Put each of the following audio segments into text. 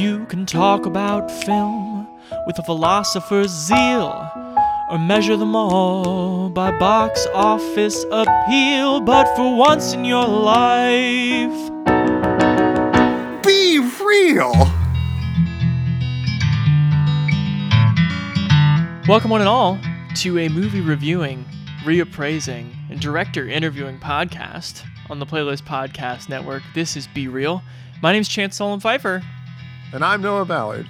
You can talk about film with a philosopher's zeal, or measure them all by box office appeal. But for once in your life, Be real. welcome one and all to a movie reviewing, reappraising, and director interviewing podcast on the Playlist Podcast Network. This is Be Real. My name is Chance Solem-Pfeifer. And I'm Noah Ballard.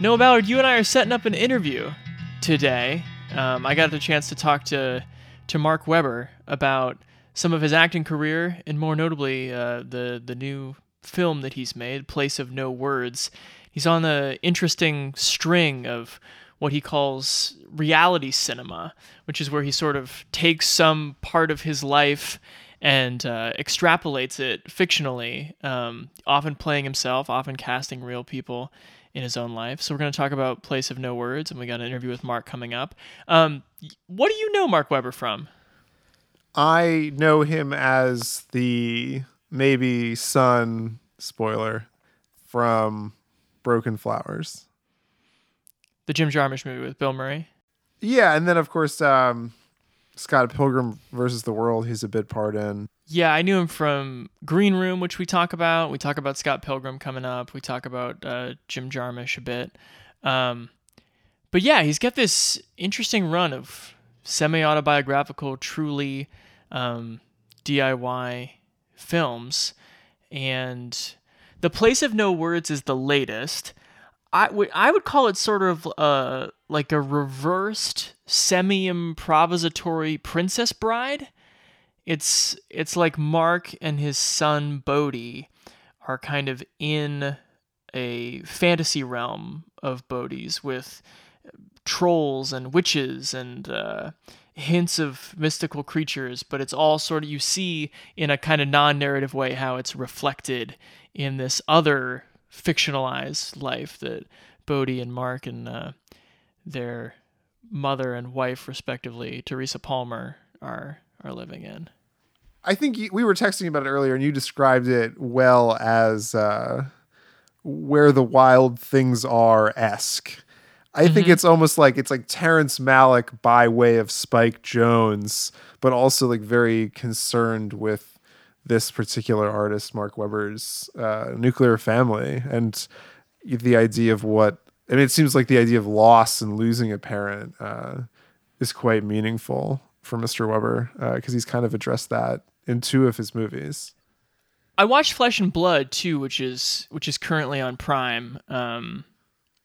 Noah Ballard, you and I are setting up an interview today. Um, I got the chance to talk to to Mark Webber about some of his acting career, and more notably, uh, the the new film that he's made, Place of No Words. He's on the interesting string of what he calls reality cinema, which is where he sort of takes some part of his life and uh, extrapolates it fictionally, um, often playing himself, often casting real people in his own life. So we're going to talk about Place of No Words, and we got an interview with Mark coming up. Um, what do you know Mark Webber from? I know him as the maybe son spoiler from Broken Flowers. The Jim Jarmusch movie with Bill Murray. Yeah, and then of course um, Scott Pilgrim versus the World. He's a bit part in. Yeah, I knew him from Green Room, which we talk about. We talk about Scott Pilgrim coming up. We talk about uh, Jim Jarmusch a bit. Um, but yeah, he's got this interesting run of semi autobiographical, truly um, DIY films. And The Place of No Words is the latest. I would I would call it sort of uh, like a reversed semi improvisatory Princess Bride. It's it's like Mark and his son Bodhi are kind of in a fantasy realm of Bodhi's with trolls and witches and uh, hints of mystical creatures, but it's all sort of you see in a kind of non-narrative way how it's reflected in this other fictionalized life that Bodhi and Mark and uh, their mother and wife, respectively, Teresa Palmer, are are living in. I think you, we were texting about it earlier, and you described it well as uh, where the wild things are esque. I think it's almost like it's like Terrence Malick by way of Spike Jonze, but also like very concerned with this particular artist, Mark Webber's uh, nuclear family, and the idea of what. I mean, it seems like the idea of loss and losing a parent uh, is quite meaningful for Mr. Webber because he's kind of addressed that in two of his movies. I watched Flesh and Blood too, which is which is currently on Prime. Um,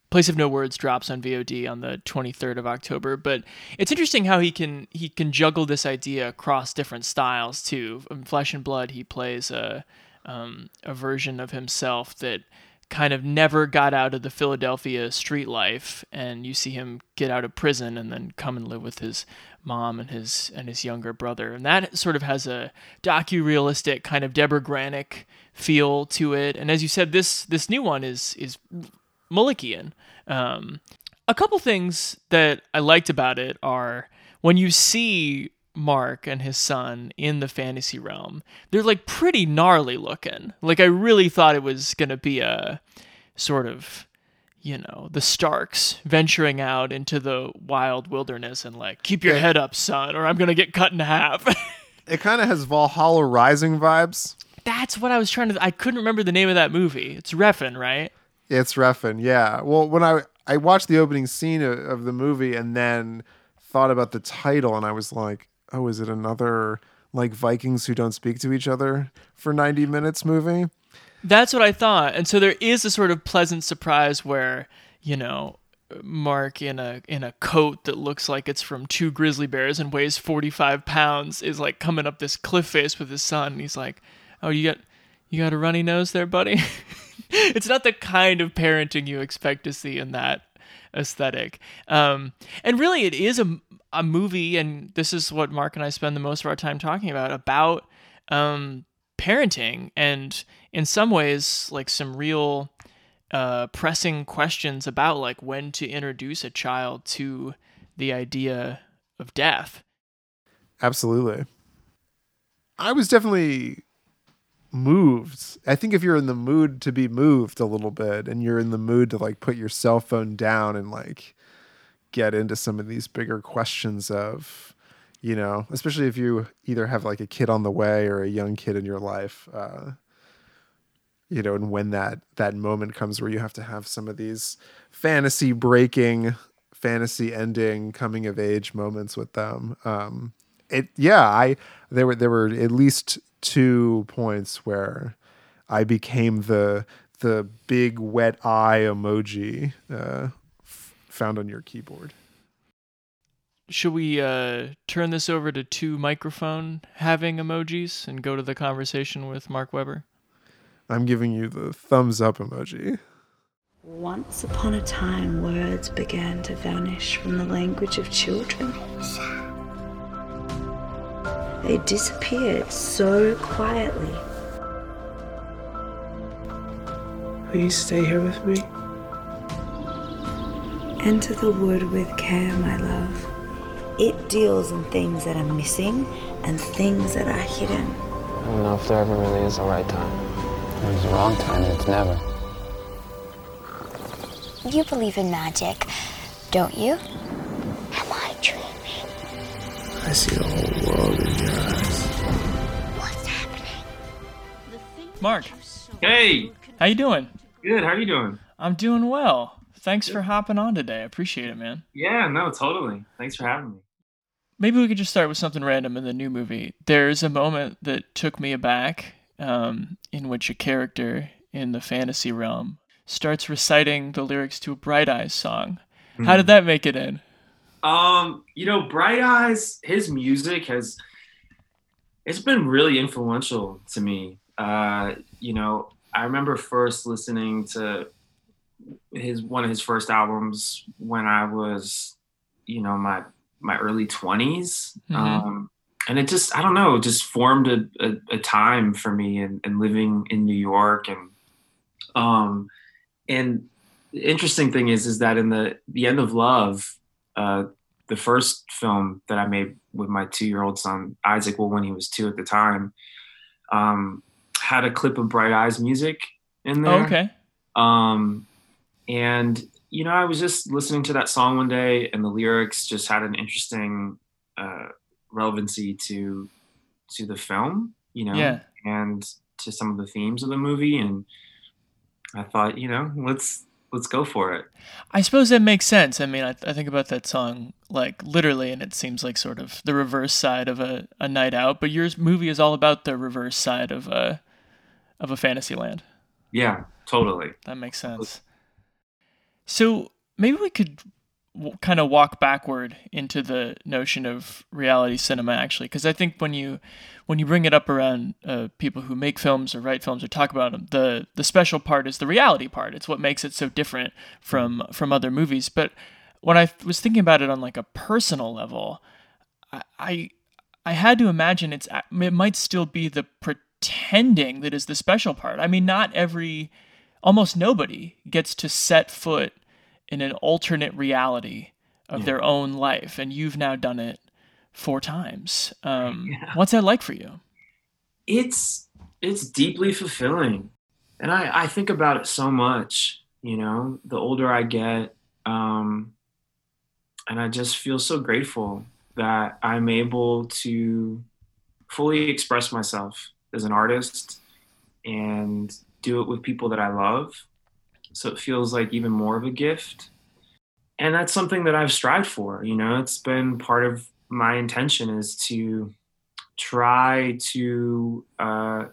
Place of No Words drops on VOD on the 23rd of October, but it's interesting how he can he can juggle this idea across different styles too. In Flesh and Blood, he plays a um, a version of himself that kind of never got out of the Philadelphia street life, and you see him get out of prison and then come and live with his mom and his and his younger brother, and that sort of has a docu-realistic kind of Debra Granik feel to it. And as you said, this this new one is is Malickian. Um, a couple things that I liked about it are when you see Mark and his son in the fantasy realm, they're like pretty gnarly looking. Like I really thought it was gonna be a sort of, you know, the Starks venturing out into the wild wilderness and like, keep your head up, son, or I'm gonna get cut in half. It kind of has Valhalla Rising vibes. That's what I was trying to. I couldn't remember the name of that movie. It's Refn, right? It's Refn, yeah. Well, when I I watched the opening scene of, of the movie and then thought about the title, and I was like, oh, is it another like Vikings who don't speak to each other for ninety minutes movie? That's what I thought. And so there is a sort of pleasant surprise where, you know, Mark in a in a coat that looks like it's from two grizzly bears and weighs 45 pounds is like coming up this cliff face with his son and he's like, "Oh, you got you got a runny nose there, buddy?" it's not the kind of parenting you expect to see in that aesthetic. Um, and really it is a a movie and this is what Mark and I spend the most of our time talking about about um, parenting and in some ways like some real uh, pressing questions about like when to introduce a child to the idea of death. Absolutely. I was definitely moved. I think if you're in the mood to be moved a little bit and you're in the mood to like put your cell phone down and like get into some of these bigger questions of, you know, especially if you either have like a kid on the way or a young kid in your life, uh, you know, and when that that moment comes where you have to have some of these fantasy breaking, fantasy ending, coming of age moments with them. Um, it yeah, I there were there were at least two points where I became the the big wet eye emoji uh, found on your keyboard. Should we uh, turn this over to two microphone having emojis and go to the conversation with Mark Webber? I'm giving you the thumbs up emoji. Once upon a time, words began to vanish from the language of children. They disappeared so quietly. Will you stay here with me? Enter the wood with care, my love. It deals in things that are missing and things that are hidden. I don't know if there ever really is a right time. There's a wrong time, and it's never. You believe in magic, don't you? Am I dreaming? I see the whole world in your eyes. What's happening? Mark, Hey, how you doing? good. How are you doing? I'm doing well. Thanks for hopping on today. I appreciate it, man. Yeah, no, totally. Thanks for having me. Maybe we could just start with something random in the new movie. There's a moment that took me aback um, in which a character in the fantasy realm starts reciting the lyrics to a Bright Eyes song. How did that make it in? Um, you know, Bright Eyes, his music has it's been really influential to me. Uh, you know, I remember first listening to his one of his first albums when I was, you know, my my early 20s. Mhm. Um and it just I don't know, just formed a, a, a time for me and, and living in New York and um and the interesting thing is is that in the the end of love uh the first film that i made with my two-year-old son isaac well when he was two at the time um had a clip of bright eyes music in there Oh, okay. um and you know i was just listening to that song one day and the lyrics just had an interesting uh relevancy to to the film you know Yeah. and to some of the themes of the movie and i thought you know let's let's go for it I suppose that makes sense. I mean, I, I think about that song like literally, and it seems like sort of the reverse side of a, a night out. But your movie is all about the reverse side of a of a fantasy land. yeah totally That makes sense. So maybe we could w- kind of walk backward into the notion of reality cinema, actually, because I think when you when you bring it up around uh, people who make films or write films or talk about them, the the special part is the reality part. It's what makes it so different from from other movies. But when I was thinking about it on like a personal level, I I, I had to imagine it's it might still be the pretending that is the special part. I mean, not every almost nobody gets to set foot in an alternate reality of their own life and you've now done it four times. Um, Yeah. what's that like for you? It's it's deeply fulfilling and i i think about it so much you know the older i get um and i just feel so grateful that i'm able to fully express myself as an artist and do it with people that i love so it feels like even more of a gift and that's something that i've strived for you know it's been part of my intention is to try to uh,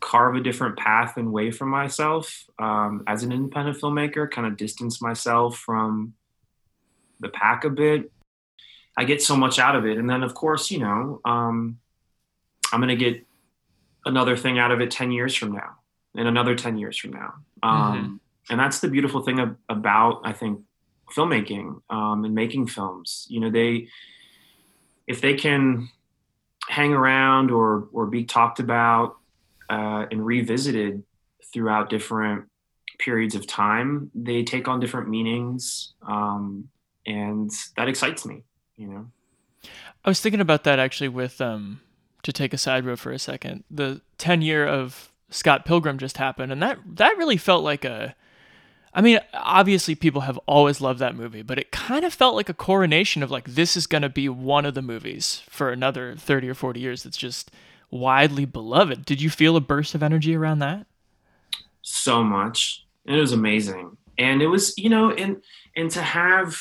carve a different path and way for myself um, as an independent filmmaker, kind of distance myself from the pack a bit. I get so much out of it. And then, of course, you know, um, I'm going to get another thing out of it 10 years from now and another 10 years from now. Um, And that's the beautiful thing ab- about, I think, filmmaking um, and making films. You know, they, if they can hang around or or be talked about uh, and revisited throughout different periods of time, they take on different meanings, um, and that excites me. You know, i was thinking about that actually with um, to take a side road for a second. The 10 year of Scott Pilgrim just happened, and that that really felt like a. I mean, obviously, people have always loved that movie, but it kind of felt like a coronation of like this is going to be one of the movies for another 30 or 40 years that's just widely beloved. Did you feel a burst of energy around that? So much. It was amazing. And it was, you know, and and to have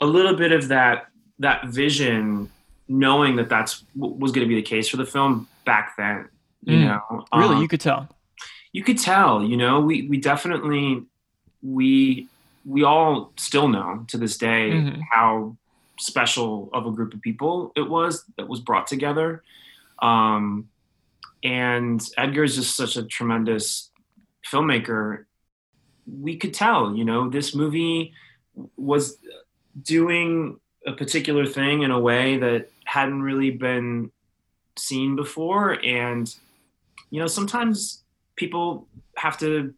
a little bit of that that vision knowing that that's what was going to be the case for the film back then you Mm. know Really, Um, you could tell. you could tell you know we we definitely we we all still know to this day Mhm. how special of a group of people it was that was brought together. Um and edgar is just such a tremendous filmmaker. We could tell you know this movie was doing a particular thing in a way that hadn't really been seen before. And you know sometimes people have to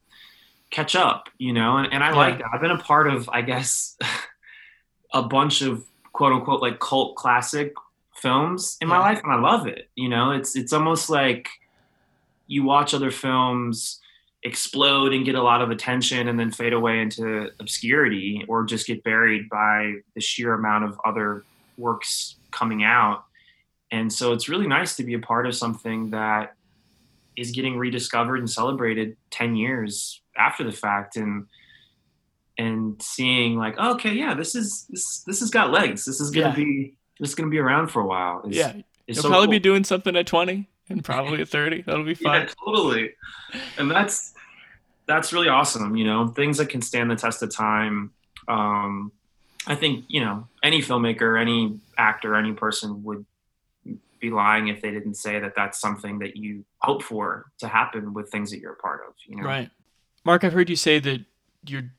catch up you know and, and i Yeah. like that i've been a part of i guess a bunch of quote unquote like cult classic films in my Yeah. life and i love it you know it's it's almost like you watch other films explode and get a lot of attention and then fade away into obscurity or just get buried by the sheer amount of other works coming out and so it's really nice to be a part of something that is getting rediscovered and celebrated 10 years after the fact and and seeing like oh, okay yeah this is this this has got legs this is gonna Yeah. be this is gonna be around for a while is, Yeah, is you'll so probably cool. be doing something at 20 and probably at 30. That'll be fun. yeah totally and that's that's really awesome you know things that can stand the test of time um i think you know any filmmaker any actor any person would be lying if they didn't say that that's something that you hope for to happen with things that you're a part of you know Right. Mark, I've heard you say that you're,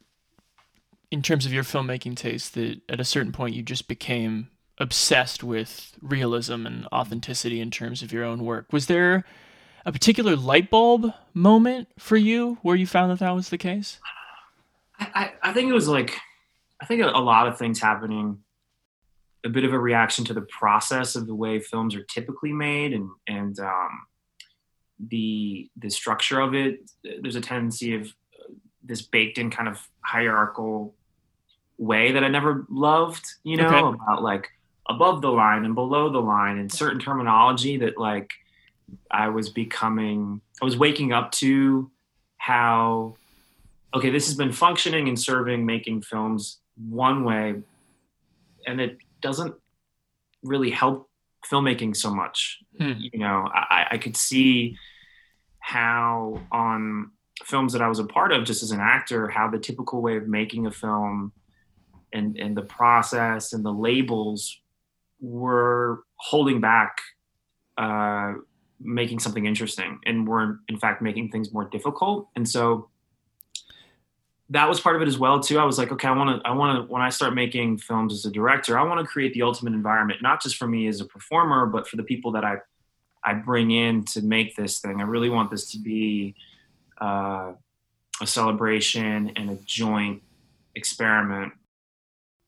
in terms of your filmmaking taste, that at a certain point you just became obsessed with realism and authenticity in terms of your own work. Was there a particular light bulb moment for you where you found that that was the case? I, I I think it was like I think a, a lot of things happening. A bit of a reaction to the process of the way films are typically made, and and um, the the structure of it. There's a tendency of uh, this baked in kind of hierarchical way that I never loved. You know Okay. about like above the line and below the line, and certain terminology that like I was becoming. I was waking up to how okay, this has been functioning and serving making films one way, and it doesn't really help filmmaking so much. Hmm. You know, I, I could see how on films that I was a part of, just as an actor, how the typical way of making a film and and the process and the labels were holding back uh, making something interesting, and were in fact making things more difficult. And so that was part of it as well too. I was like, okay, I want to, I want to, when I start making films as a director, I want to create the ultimate environment, not just for me as a performer, but for the people that I, I bring in to make this thing. I really want this to be uh, a celebration and a joint experiment.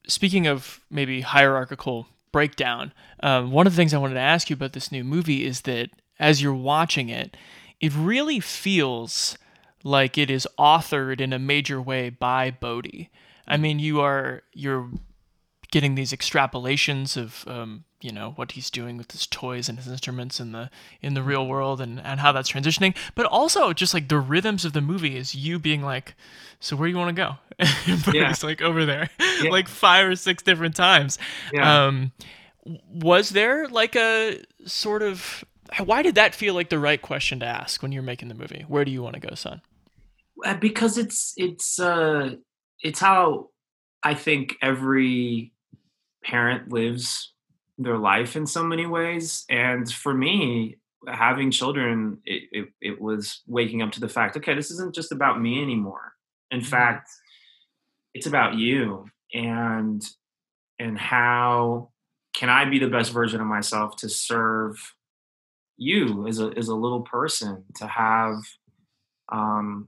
Speaking of maybe hierarchical breakdown, um, one of the things I wanted to ask you about this new movie is that as you're watching it, it really feels like it is authored in a major way by Bodhi. I mean, you are you're getting these extrapolations of um, you know what he's doing with his toys and his instruments in the in the real world and and how that's transitioning, but also just like the rhythms of the movie is you being like, so where do you want to go? but Yeah. it's like over there, Yeah. like five or six different times. Yeah. Um, was there like a sort of why did that feel like the right question to ask when you're making the movie? Where do you want to go, son? Uh, because it's it's uh it's how I think every parent lives their life in so many ways. And for me, having children, it, it, it was waking up to the fact, okay, this isn't just about me anymore. In fact, it's about you and and how can I be the best version of myself to serve you as a as a little person to have um,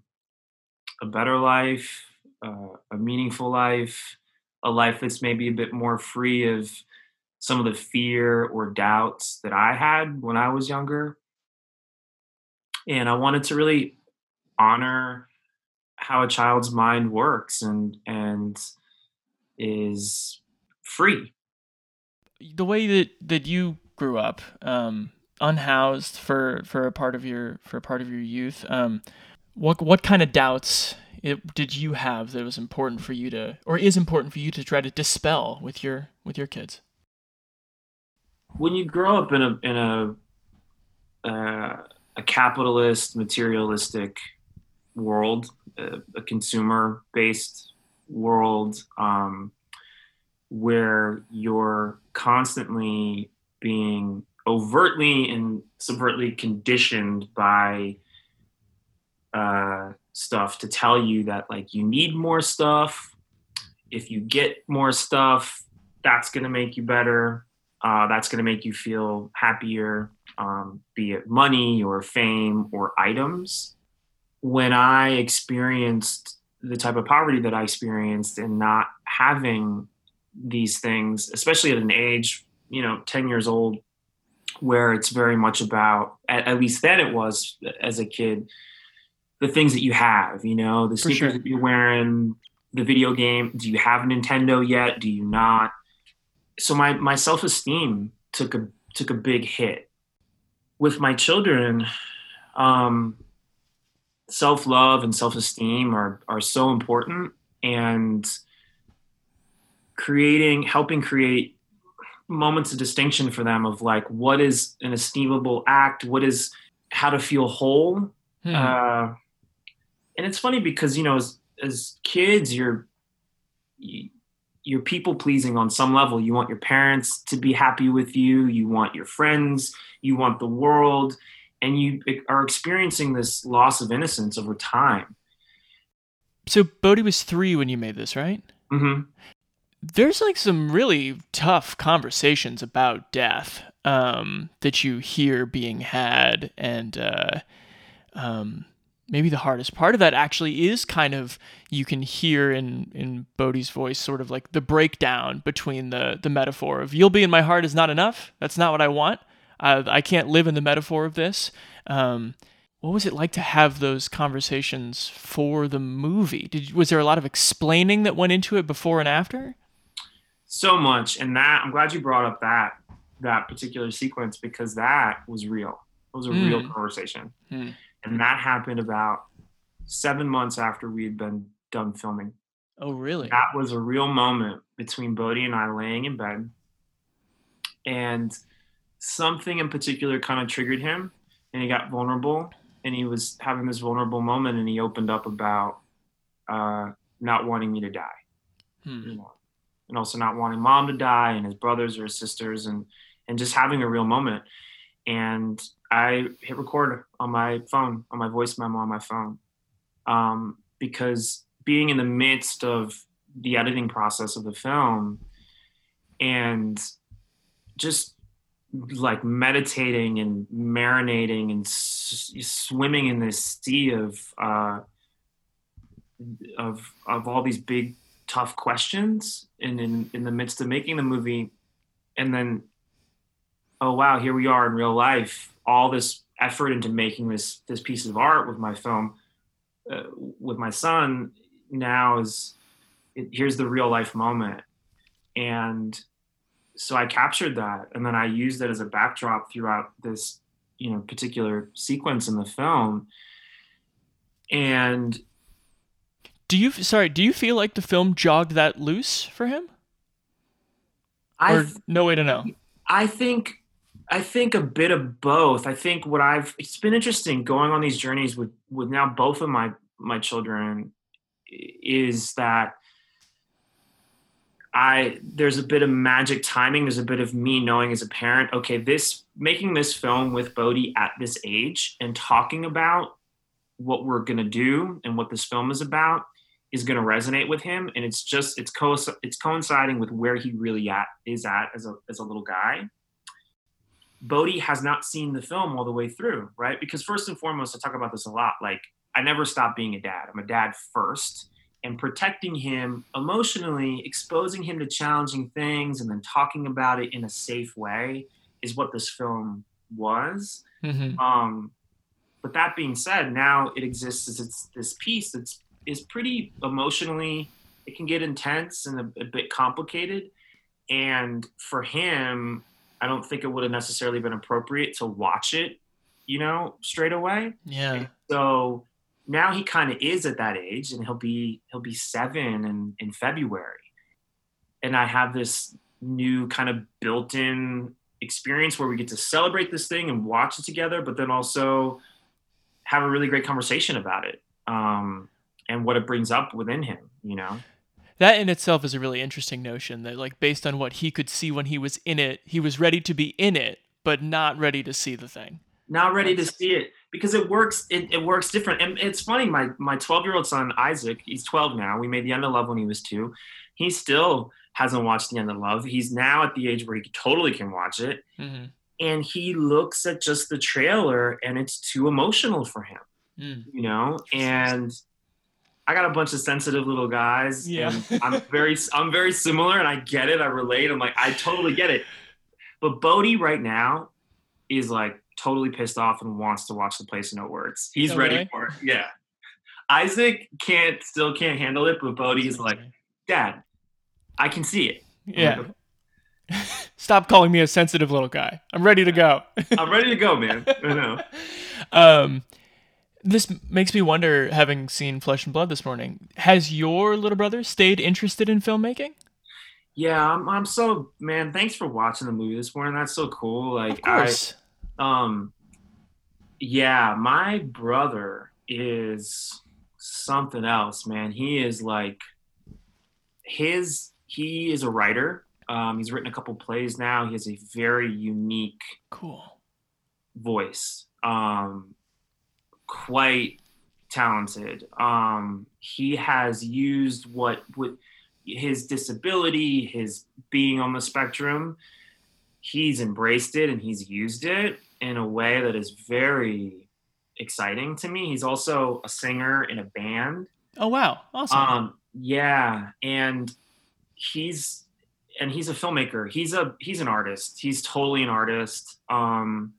a better life, uh, a meaningful life, a life that's maybe a bit more free of some of the fear or doubts that I had when I was younger. And I wanted to really honor how a child's mind works and and is free. The way that that you grew up, um, unhoused for for a part of your for a part of your youth, um, what what kind of doubts it, did you have that was important for you to or is important for you to try to dispel with your with your kids? When you grow up in a in a uh, a capitalist, materialistic world, a, a consumer based world um, where you're constantly being overtly and subvertly conditioned by uh, stuff to tell you that like you need more stuff. If you get more stuff that's going to make you better. Uh, that's going to make you feel happier um, be it money or fame or items. When I experienced the type of poverty that I experienced and not having these things, especially at an age, you know, 10 years old, where it's very much about, at, at least then it was as a kid, the things that you have, you know, the sneakers sure. that you're wearing, the video game. Do you have a Nintendo yet? Do you not? So my, my self-esteem took a, took a big hit with my children. Um, self love and self esteem are are so important, and creating, helping create moments of distinction for them of like what is an esteemable act, what is how to feel whole. Hmm. Uh, and it's funny because you know as as kids you're you, you're people pleasing on some level. You want your parents to be happy with you. You want your friends. You want the world and you are experiencing this loss of innocence over time. So Bodhi was three when you made this, right? Mm-hmm. There's like some really tough conversations about death um, that you hear being had, and uh, um, maybe the hardest part of that actually is kind of you can hear in in Bodhi's voice sort of like the breakdown between the the metaphor of "you'll be in my heart" is not enough. That's not what I want. Uh, I can't live in the metaphor of this. Um, what was it like to have those conversations for the movie? Did was there a lot of explaining that went into it before and after? So much, and that I'm glad you brought up that that particular sequence because that was real. It was a Mm. real conversation, Mm. And that happened about seven months after we had been done filming. Oh, really? That was a real moment between Bodhi and I laying in bed, and something in particular kind of triggered him and he got vulnerable and he was having this vulnerable moment and he opened up about uh, not wanting me to die Hmm. you know and also not wanting mom to die and his brothers or his sisters and and just having a real moment and i hit record on my phone on my voice memo on my phone um, because being in the midst of the editing process of the film and just like meditating and marinating and s- swimming in this sea of uh, of of all these big tough questions and in in the midst of making the movie and then oh wow here we are in real life all this effort into making this this piece of art with my film uh, with my son now is it, here's the real life moment and so I captured that and then I used it as a backdrop throughout this, you know, particular sequence in the film. And Do you sorry? Do you feel like the film jogged that loose for him, I or no way to know? I think I think a bit of both. I think what I've it's been interesting going on these journeys with with now both of my my children is that I there's a bit of magic timing. There's a bit of me knowing as a parent, okay, this making this film with Bodhi at this age and talking about what we're gonna do and what this film is about is gonna resonate with him. And it's just it's co it's coinciding with where he really at is at as a as a little guy. Bodhi has not seen the film all the way through, right? Because first and foremost, I talk about this a lot. Like I never stopped being a dad. I'm a dad first, and protecting him emotionally, exposing him to challenging things, and then talking about it in a safe way is what this film was. Mm-hmm. Um, but that being said, now it exists as it's this piece that's is pretty emotionally. It can get intense and a, a bit complicated, and for him, I don't think it would have necessarily been appropriate to watch it, you know, straight away. Yeah. So now he kind of is at that age, and he'll be he'll be seven in in February, and I have this new kind of built-in experience where we get to celebrate this thing and watch it together, but then also have a really great conversation about it um, and what it brings up within him. You know. That in itself is a really interesting notion that like based on what he could see when he was in it, he was ready to be in it, but not ready to see the thing. Not ready to see it because it works it, it works different. And it's funny, my my 12 year old son Isaac, he's 12 now. We made the end of love when he was two. He still hasn't watched the end of love. He's now at the age where he totally can watch it. Mm-hmm. And he looks at just the trailer and it's too emotional for him. Mm. You know? And I got a bunch of sensitive little guys. Yeah. And I'm very I'm very similar and I get it. I relate. I'm like, I totally get it. But Bodhi right now is like totally pissed off and wants to watch the place in no words. He's Oh, ready for it. Yeah. Isaac can't still can't handle it, but Bodhi is like, Dad, I can see it. Yeah. Stop calling me a sensitive little guy. I'm ready to go. I'm ready to go, man. I know. um, this makes me wonder, having seen Flesh and Blood this morning, has your little brother stayed interested in filmmaking? Yeah, I'm, I'm so man. Thanks for watching the movie this morning. That's so cool. Like, Of course. I, um, yeah, my brother is something else, man. He is like his. He is a writer. Um, he's written a couple plays now. He has a very unique cool. voice. Um, quite talented. Um, he has used what with his disability, his being on the spectrum, he's embraced it and he's used it in a way that is very exciting to me. He's also a singer in a band. Oh wow, awesome. Um, yeah, and he's and he's a filmmaker. He's a he's an artist. He's totally an artist. Um,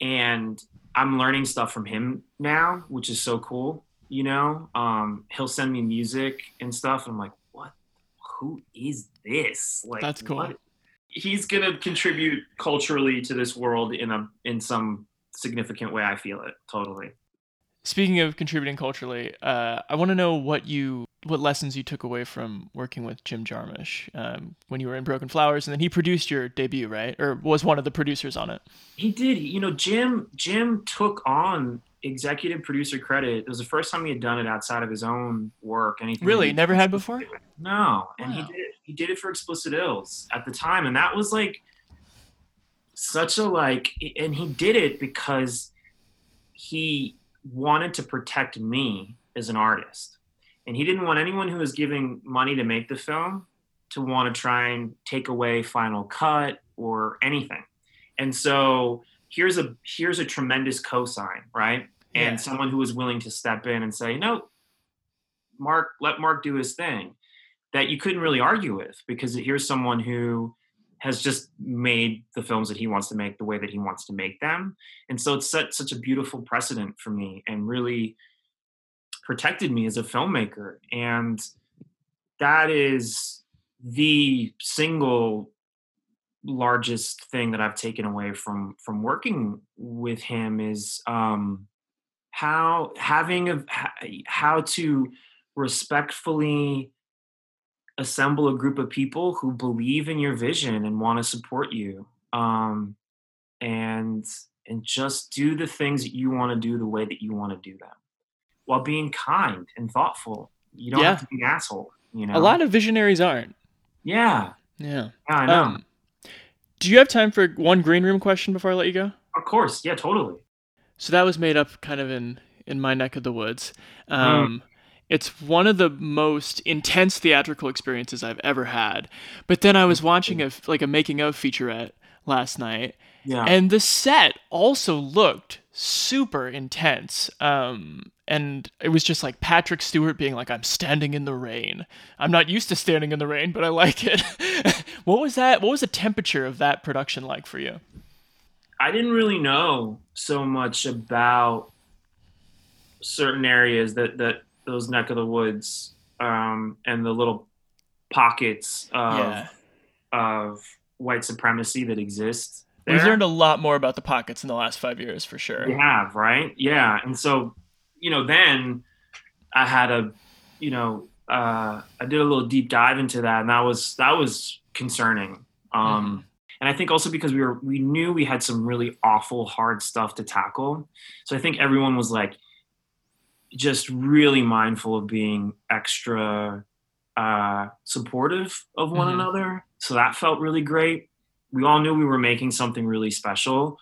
and I'm learning stuff from him now, which is so cool. You know, um, he'll send me music and stuff. And I'm like, what? Who is this? Like, That's cool. what? He's gonna contribute culturally to this world in a in some significant way. I feel it totally. Speaking of contributing culturally, uh, I want to know what you what lessons you took away from working with Jim Jarmusch um, when you were in Broken Flowers, and then he produced your debut, right? Or was one of the producers on it? He did. You know, Jim Jim took on executive producer credit. It was the first time he had done it outside of his own work. Anything Really, never had before. No, and he did it. He did it for Explicit Ills at the time, and that was like such a like. And he did it because he wanted to protect me as an artist, and he didn't want anyone who was giving money to make the film to want to try and take away final cut or anything. And so here's a here's a tremendous cosign, right? And Yeah. someone who was willing to step in and say, no, Mark, let Mark do his thing that you couldn't really argue with because here's someone who has just made the films that he wants to make the way that he wants to make them. And so it's set such a beautiful precedent for me and really protected me as a filmmaker. And that is the single largest thing that I've taken away from from working with him is um how having a how to respectfully assemble a group of people who believe in your vision and want to support you um and and just do the things that you want to do the way that you want to do them while being kind and thoughtful you don't Yeah. have to be an asshole you know A lot of visionaries aren't. yeah Yeah. yeah i know Um, do you have time for one green room question before I let you go? of course yeah totally So that was made up kind of in in my neck of the woods. Mm. It's one of the most intense theatrical experiences I've ever had. But then I was watching a like a making of featurette last night, Yeah. And the set also looked super intense. Um, and it was just like Patrick Stewart being like, I'm standing in the rain. I'm not used to standing in the rain, but I like it. what was that? What was the temperature of that production like for you? I didn't really know so much about certain areas that that those neck of the woods um, and the little pockets of Yeah. of white supremacy that exist. We've learned a lot more about the pockets in the last five years for sure. We have, right? Yeah. And so, you know, then I had a, you know, uh, I did a little deep dive into that, and that was that was concerning. Um, And I think also because we were we knew we had some really awful hard stuff to tackle, so I think everyone was like just really mindful of being extra uh, supportive of one Mhm. another. So that felt really great. We all knew we were making something really special.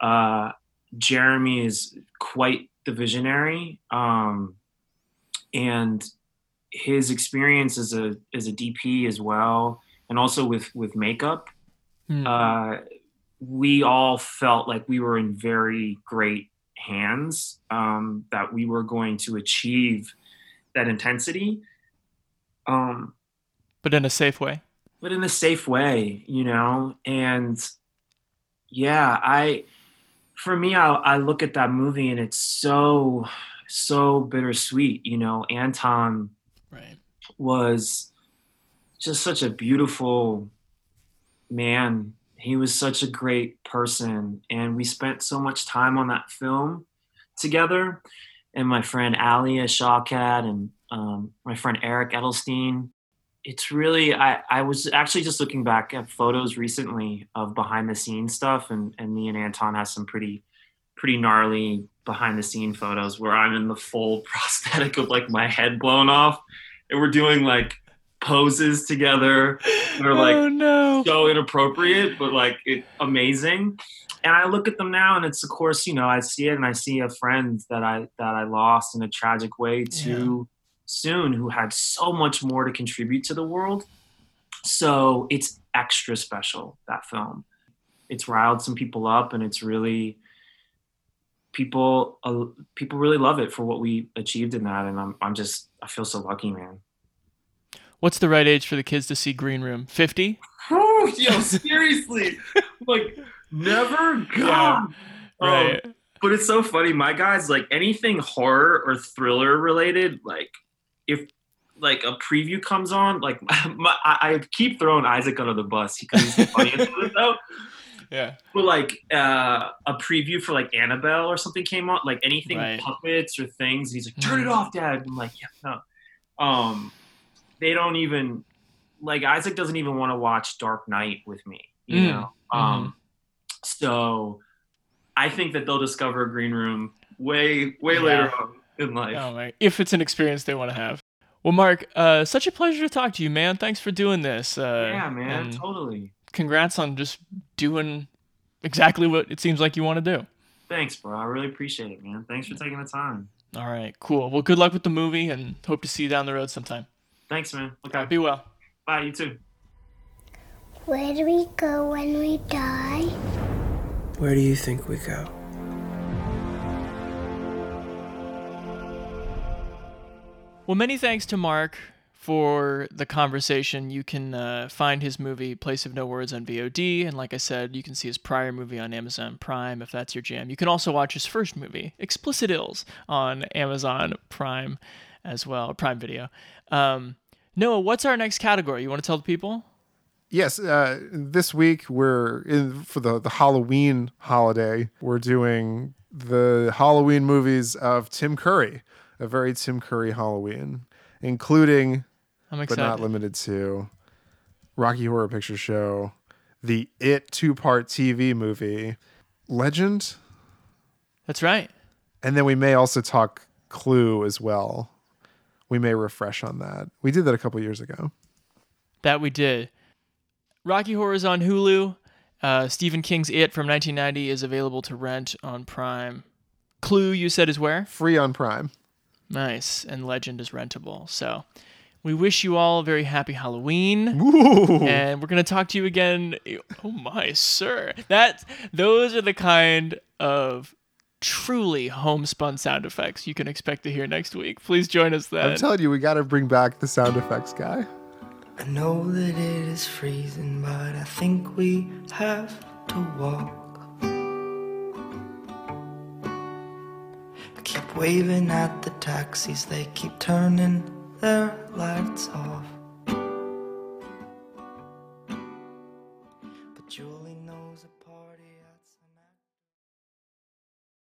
Uh, Jeremy is quite the visionary, um, and his experience as a as a DP as well, and also with with makeup. Hmm. Uh, we all felt like we were in very great hands. Um, that we were going to achieve that intensity. Um, but in a safe way. but in a safe way, you know. And yeah, I, for me, I, I look at that movie and it's so, so bittersweet. You know, Anton Right. was just such a beautiful man. He was such a great person, and we spent so much time on that film together. And my friend Alia Shawkat and um, my friend Eric Edelstein. It's really I, I was actually just looking back at photos recently of behind the scenes stuff, and, and me and Anton has some pretty pretty gnarly behind the scene photos where I'm in the full prosthetic of like my head blown off, and we're doing like poses together. They're like oh no. so inappropriate, but like it, amazing. And I look at them now, and it's of course, you know, I see it, and I see a friend that I that I lost in a tragic way too soon, who had so much more to contribute to the world. So it's extra special that film. It's riled some people up, and it's really people uh, people really love it for what we achieved in that. And I'm I'm just I feel so lucky, man. What's the right age for the kids to see Green Room? 50? Oh, yo, seriously, like never God. Right. Um, but it's so funny. My guys, like anything horror or thriller related, like if like a preview comes on, like my, I, I keep throwing Isaac under the bus because he's the funniest with though. yeah. But like uh, a preview for like Annabelle or something came on, like anything Right. puppets or things. He's like, "Turn it Mhm. off, Dad." I'm like, "Yeah, no." Um, they don't even like Isaac doesn't even want to watch Dark Knight with me. You Mm. know. Um, so I think that they'll discover Green Room way way Yeah. later on in life. Oh. If it's an experience they want to have. Well, Mark, uh, such a pleasure to talk to you, man. Thanks for doing this. Uh, yeah, man, totally. congrats on just doing exactly what it seems like you want to do. Thanks, bro. I really appreciate it, man. Thanks for taking the time. All right, cool. Well, good luck with the movie and hope to see you down the road sometime. Thanks, man. Okay. Be well. Bye. You too. Where do we go when we die? Where do you think we go? Well, many thanks to Mark for the conversation. You can uh, find his movie Place of No Words on VOD, and like I said, you can see his prior movie on Amazon Prime if that's your jam. You can also watch his first movie, Explicit Ills, on Amazon Prime as well, Prime Video. Um, Noah, what's our next category? You want to tell the people? Yes, uh, this week we're in for the the Halloween holiday. We're doing the Halloween movies of Tim Curry, a very Tim Curry Halloween, including but not limited to Rocky Horror Picture Show, the It two part TV movie, Legend, That's right. and then we may also talk Clue as well. We may refresh on that. We did that a couple years ago. That we did. Rocky Horror is on Hulu. Uh, Stephen King's It from 1990 is available to rent on Prime. Clue, you said, is where? Free on Prime. Nice. And Legend is rentable. So We wish you all a very happy Halloween. Ooh. And we're gonna talk to you again. Oh my sir. That those are the kind of truly homespun sound effects you can expect to hear next week. Please join us then. I'm telling you, we got to bring back the sound effects guy. I know that it is freezing, but I think we have to walk. I keep waving at the taxis, they keep turning their lights off.